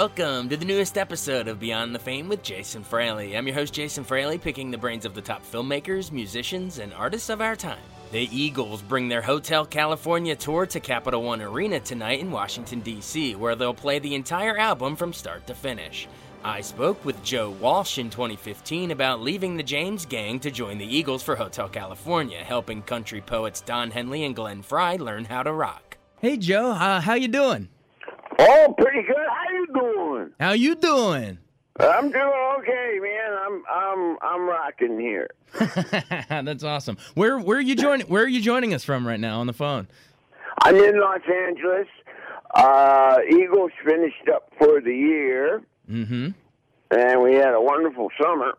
Welcome to the newest episode of Beyond the Fame with Jason Fraley. I'm your host, Jason Fraley, picking the brains of the top filmmakers, musicians, and artists of our time. The Eagles bring their Hotel California tour to Capital One Arena tonight in Washington, D.C., where they'll play the entire album from start to finish. I spoke with Joe Walsh in 2015 about leaving the James Gang to join the Eagles for Hotel California, helping country poets Don Henley and Glenn Frey learn how to rock. Hey Joe, uh, how you doing? Oh, pretty good. How you doing? How you doing? I'm doing okay, man. I'm I'm I'm rocking here. That's awesome. Where where are you joining? Where are you joining us from right now on the phone? I'm in Los Angeles. Uh, Eagles finished up for the year, Mm-hmm. and we had a wonderful summer.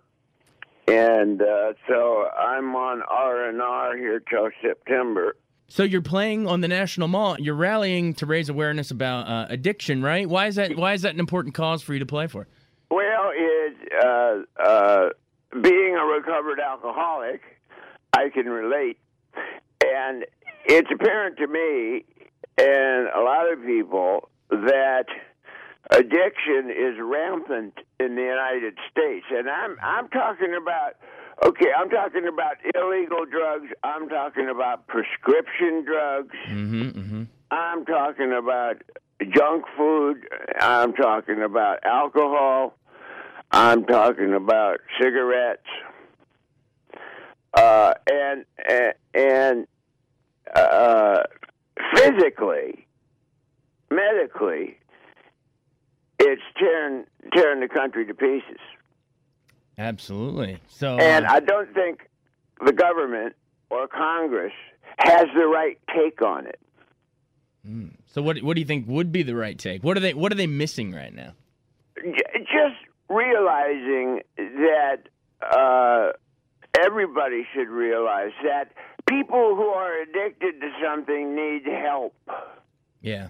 And uh, so I'm on R and R here till September. So you're playing on the National Mall. You're rallying to raise awareness about uh, addiction, right? Why is that? Why is that an important cause for you to play for? Well, it uh, uh, being a recovered alcoholic, I can relate, and it's apparent to me and a lot of people that addiction is rampant in the United States, and I'm I'm talking about. Okay, I'm talking about illegal drugs. I'm talking about prescription drugs. Mm-hmm. Mm-hmm. I'm talking about junk food. I'm talking about alcohol. I'm talking about cigarettes. Uh, and and, uh, physically, medically, it's tearing tearing the country to pieces. Absolutely. So. And uh, I don't think the government or Congress has the right take on it. so what? What do you think would be the right take? What are they? What are they missing right now? Just realizing that uh, everybody should realize that people who are addicted to something need help, Yeah.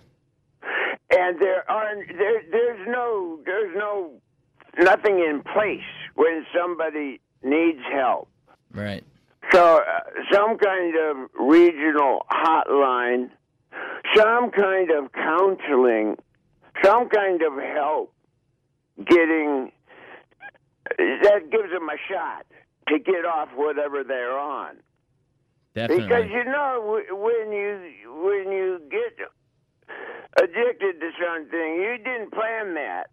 and there are there there's no there's no nothing in place when somebody needs help. Right. So, uh, some kind of regional hotline, some kind of counseling, some kind of help getting that gives them a shot to get off whatever they're on. Definitely. Because you know when you when you get addicted to something, you didn't plan that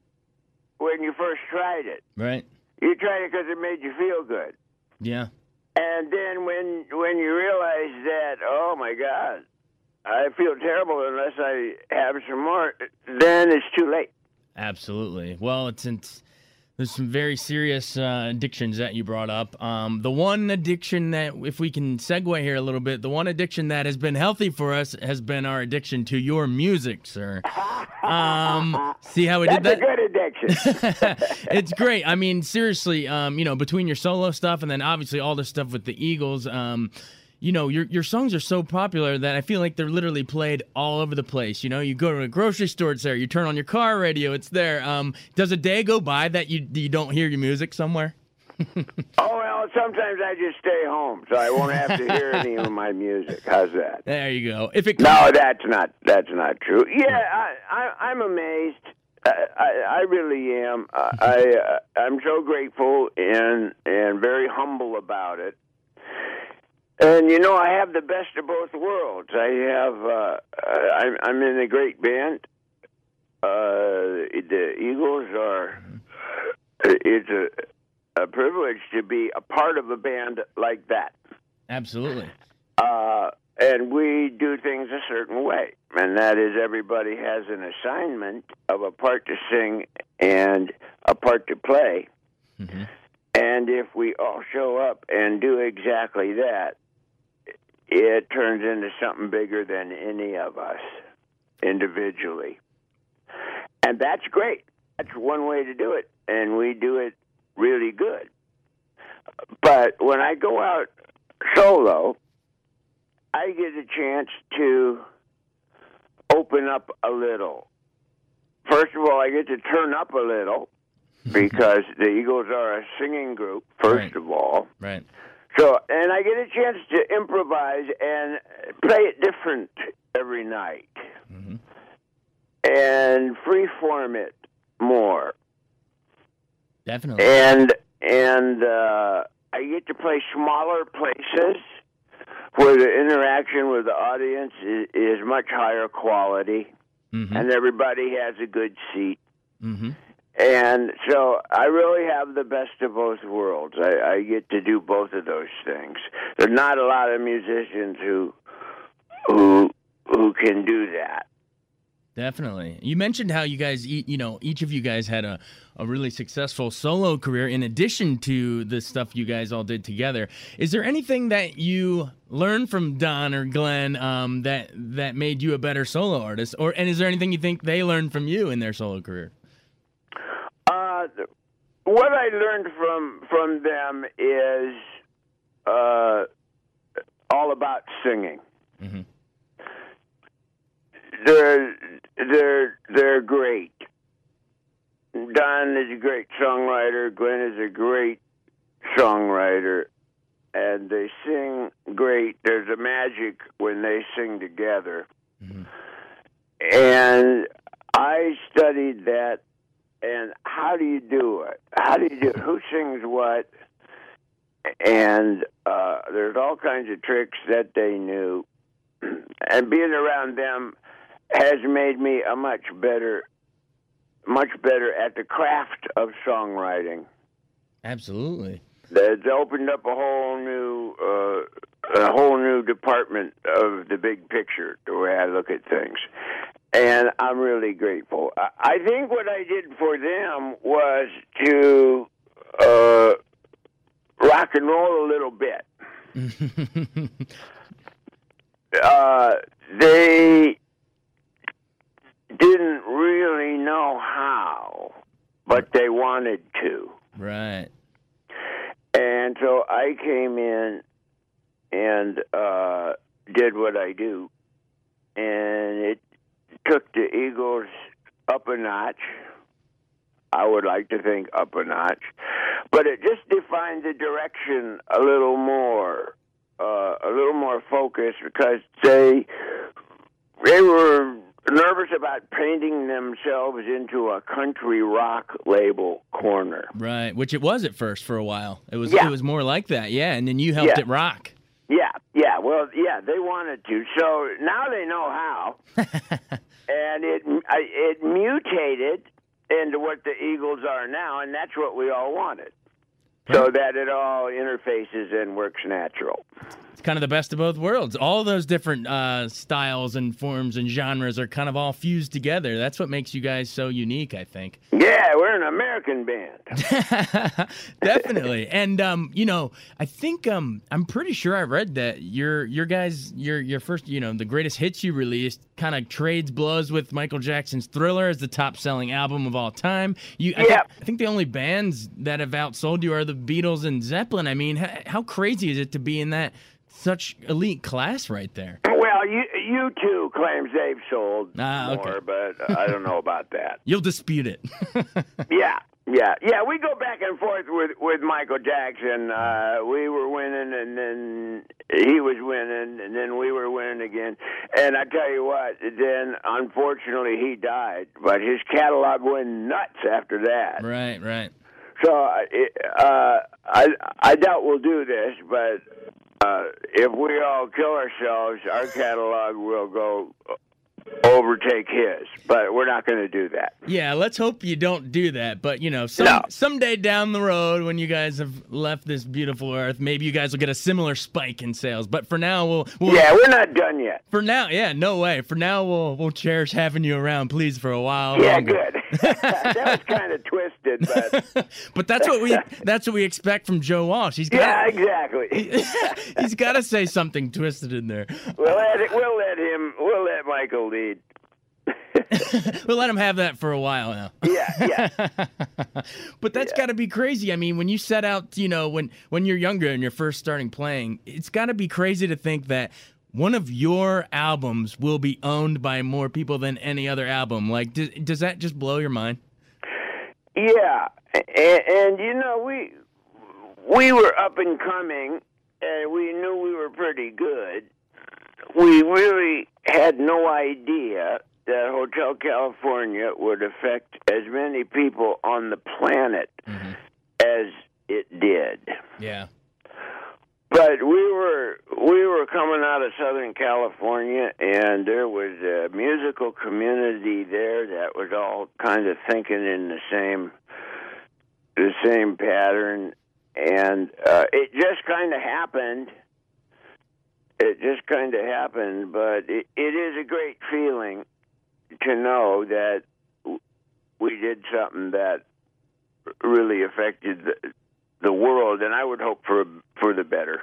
when you first tried it. right. You tried it because it made you feel good. Yeah. And then when when you realize that, oh my God, I feel terrible unless I have some more, then it's too late. Absolutely. Well, it's, it's there's some very serious uh, addictions that you brought up. Um, the one addiction that, if we can segue here a little bit, the one addiction that has been healthy for us has been our addiction to your music, sir. Um, see how we That's did a that? good addiction. it's great. I mean, seriously, um, you know, between your solo stuff and then obviously all this stuff with the Eagles, um, you know, your your songs are so popular that I feel like they're literally played all over the place. You know, you go to a grocery store, it's there. You turn on your car radio, it's there. Um, does a day go by that you you don't hear your music somewhere? oh well, sometimes I just stay home, so I won't have to hear any of my music. How's that? There you go. If it No, that's not that's not true. Yeah, I, I I'm amazed. I, I, I really am. I, I uh, I'm so grateful and and very humble about it. And you know, I have the best of both worlds. I have uh, I'm I'm in a great band. Uh, the Eagles are. It's a a privilege to be a part of a band like that. absolutely. Uh, and we do things a certain way, and that is everybody has an assignment of a part to sing and a part to play. Mm-hmm. And if we all show up and do exactly that, it turns into something bigger than any of us individually. And that's great. That's one way to do it, and we do it really good. But when I go out solo, I get a chance to open up a little. First of all, I get to turn up a little because the Eagles are a singing group, first Right. of all. Right. So, and I get a chance to improvise and play it different every night hmm and freeform it more. Definitely. And and uh, I get to play smaller places where the interaction with the audience is, is much higher quality, hmm and everybody has a good seat. hmm And so I really have the best of both worlds. I, I get to do both of those things. There's not a lot of musicians who who who can do that. Definitely. You mentioned how you guys, you know, each of you guys had a, a really successful solo career in addition to the stuff you guys all did together. Is there anything that you learned from Don or Glenn um, that that made you a better solo artist, or and is there anything you think they learned from you in their solo career? What I learned from from them is uh, all about singing. Mhm. They're they're they're great. Don is a great songwriter. Glenn is a great songwriter, and they sing great. There's a magic when they sing together, Mhm. and I studied that. And how do you do it? How do you do it? Who sings what? And uh, there's all kinds of tricks that they knew, and being around them has made me a much better, much better at the craft of songwriting. Absolutely. That's opened up a whole new, uh, a whole new department of the big picture, the way I look at things, and I'm really grateful. I, think what I did for them was to uh, rock and roll a little bit. uh, they didn't really know how, but they wanted to. right. And so I came in and uh, did what I do, and it took the Eagles up a notch. I would like to think up a notch, but it just defined the direction a little more, uh, a little more focused because they they were nervous about painting themselves into a country rock label corner. Right. Which it was at first for a while. It was Yeah. it was more like that. Yeah. And then you helped Yeah. it rock. Yeah, yeah. Well, yeah, they wanted to. So now they know how, and it it mutated into what the Eagles are now, and that's what we all wanted. So that it all interfaces and works natural. It's kind of the best of both worlds. All those different uh, styles and forms and genres are kind of all fused together. That's what makes you guys so unique, I think. Yeah, we're an American band. Definitely. and um, you know, I think um I'm pretty sure I read that your your guys your your first, you know, the greatest hits you released kind of trades blows with Michael Jackson's Thriller as the top selling album of all time. You I, Yeah. think, I think the only bands that have outsold you are the Beatles and Zeppelin. I mean, how crazy is it to be in that such elite class right there? Well, you you two claims they've sold Ah, more, but I don't know about that. You'll dispute it. Yeah, yeah, yeah. We go back and forth with with Michael Jackson. Uh, we were winning, and then he was winning, and then we were winning again. And I tell you what, then unfortunately he died, but his catalog went nuts after that. right, right. So uh, I I doubt we'll do this, but uh, if we all kill ourselves, our catalog will go overtake his, but we're not going to do that. Yeah, let's hope you don't do that. But you know, some, No. someday down the road, when you guys have left this beautiful earth, maybe you guys will get a similar spike in sales. But for now, we'll, we'll Yeah, we're not done yet. For now, yeah, no way. For now, we'll we'll cherish having you around, please, for a while. Yeah, longer. good. that was kind of twisted, but but that's what we that's what we expect from Joe Walsh. He's yeah, got exactly. he's got to say something twisted in there. We'll let it, we'll let him. Michael lead. We'll let him have that for a while now. Yeah, yeah. but that's got to be crazy. I mean, when you set out, you know, when when you're younger and you're first starting playing, it's got to be crazy to think that one of your albums will be owned by more people than any other album. Like, does, does that just blow your mind? Yeah, and, and you know we we were up and coming, and we knew we were pretty good. We really had no idea that Hotel California would affect as many people on the planet as it did. Yeah. But we were we were coming out of Southern California, and there was a musical community there that was all kind of thinking in the same the same pattern, and uh, it just kind of happened. It just kind of happened, but it, it is a great feeling to know that we did something that really affected the, the world, and I would hope for for the better.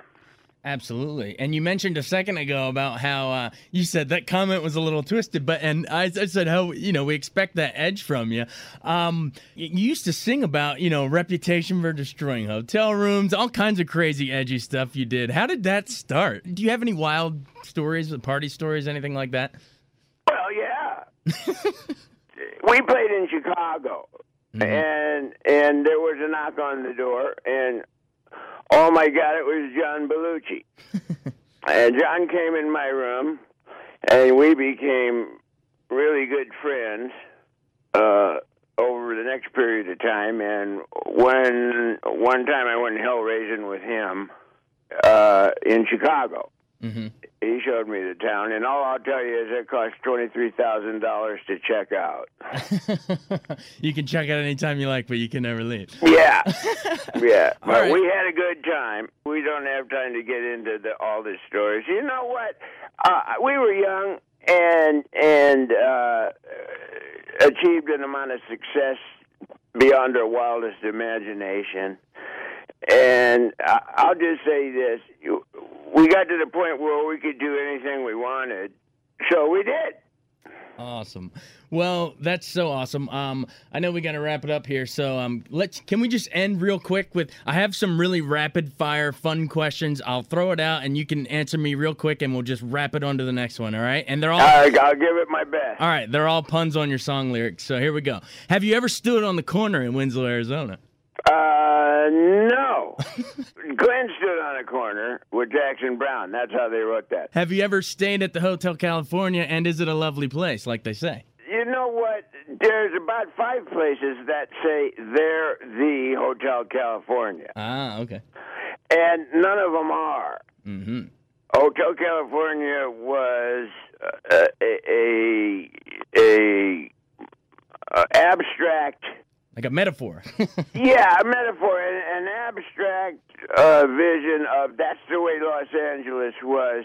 Absolutely. And you mentioned a second ago about how uh, you said that comment was a little twisted, but and I, I said how you know we expect that edge from you. Um, you used to sing about you know reputation for destroying hotel rooms, all kinds of crazy edgy stuff you did. How did that start? Do you have any wild stories, party stories, anything like that? Well, yeah. we played in Chicago, and and there was a knock on the door, and oh my God, it was John Belushi. and John came in my room, and we became really good friends uh, over the next period of time. And when one time I went hell raising with him uh, in Chicago Mm-hmm. he showed me the town, and all I'll tell you is it cost twenty three thousand dollars to check out. you can check out anytime you like, but you can never leave. Yeah, yeah. All But right. we had a good time. We don't have time to get into the, all the stories. You know what? Uh, we were young and and uh, achieved an amount of success beyond our wildest imagination. And I- I'll just say this: You- we got to the point where we could do anything we wanted, so we did. Awesome. Well, that's so awesome. Um, I know we got to wrap it up here, so um, let's. Can we just end real quick with? I have some really rapid fire, fun questions. I'll throw it out, and you can answer me real quick, and we'll just wrap it on to the next one. All right? And they're all. Uh, I'll give it my best. all right, they're all puns on your song lyrics. So here we go. Have you ever stood on the corner in Winslow, Arizona? Uh, no. Glenn stood on a corner with Jackson Browne. That's how they wrote that. Have you ever stayed at the Hotel California, and is it a lovely place, like they say? You know what? There's about five places that say they're the Hotel California, Ah, okay. and none of them are. Mm-hmm. Hotel California was uh, a a, a, a abstract Like a metaphor. Yeah, a metaphor, an, an abstract uh, vision of that's the way Los Angeles was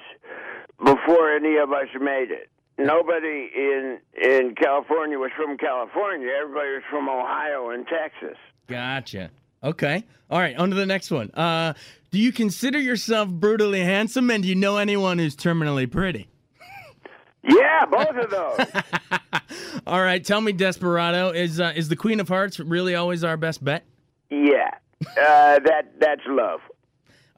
before any of us made it. Nobody in in California was from California. Everybody was from Ohio and Texas. Gotcha. Okay. All right. On to the next one. Uh, do you consider yourself brutally handsome, and do you know anyone who's terminally pretty? Yeah, both of those. All right. Tell me, Desperado, is uh, is the Queen of Hearts really always our best bet? yeah, uh, that that's love.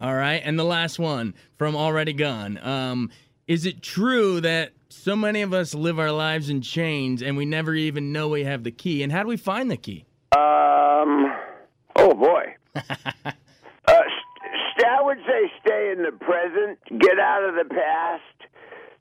All right. And the last one from Already Gone. Um, is it true that so many of us live our lives in chains and we never even know we have the key? And how do we find the key? Um, oh boy. uh, I would say stay in the present, get out of the past,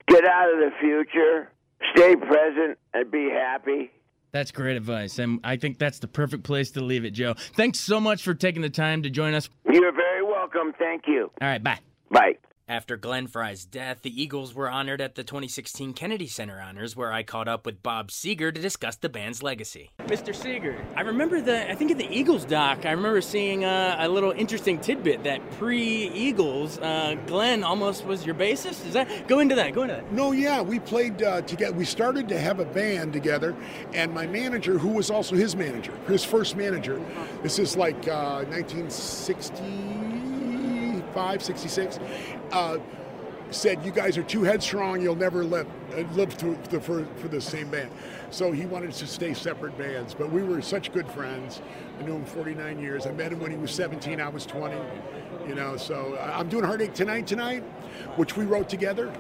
get out of the future, stay present, and be happy. That's great advice. And I think that's the perfect place to leave it, Joe. Thanks so much for taking the time to join us. You're very welcome. Thank you. All right. Bye. Bye. After Glenn Frey's death, the Eagles were honored at the 2016 Kennedy Center Honors, where I caught up with Bob Seger to discuss the band's legacy. Mr. Seger, I remember the, I think at the Eagles doc, I remember seeing uh, a little interesting tidbit that pre Eagles, uh, Glenn almost was your bassist. Is that, go into that, go into that. No, yeah, we played uh, together. We started to have a band together, and my manager, who was also his manager, his first manager, this is like 1965, 66 uh, said, "You guys are too headstrong. You'll never live uh, live to, for for the same band." So he wanted to stay separate bands. But we were such good friends. I knew him 49 years. I met him when he was 17. I was 20. You know, so I'm doing Heartache Tonight tonight, which we wrote together.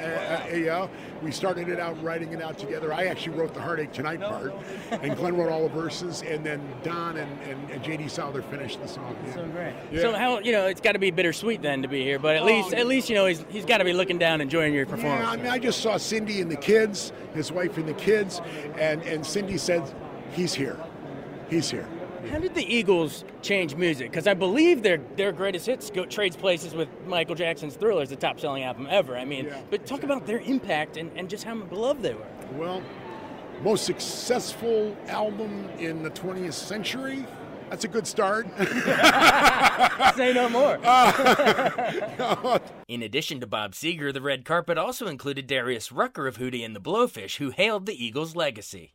Uh, yeah, we started it out writing it out together. I actually wrote the Heartache Tonight part, and Glenn wrote all the verses, and then Don and, and, and J.D. Souther finished the song. Yeah. So great. Yeah. So how you know it's got to be bittersweet then to be here, but at oh, least at least you know he's he's got to be looking down, enjoying your performance. Yeah, I mean I just saw Cindy and the kids, his wife and the kids, and and Cindy said, "He's here, he's here." How did the Eagles change music? Because I believe their their greatest hits go, trades places with Michael Jackson's Thriller as the top selling album ever. I mean, yeah, but talk about their impact and, and just how beloved they were. Well, most successful album in the 20th century. That's a good start. Say no more. Uh, in addition to Bob Seger, the red carpet also included Darius Rucker of Hootie and the Blowfish, who hailed the Eagles' legacy.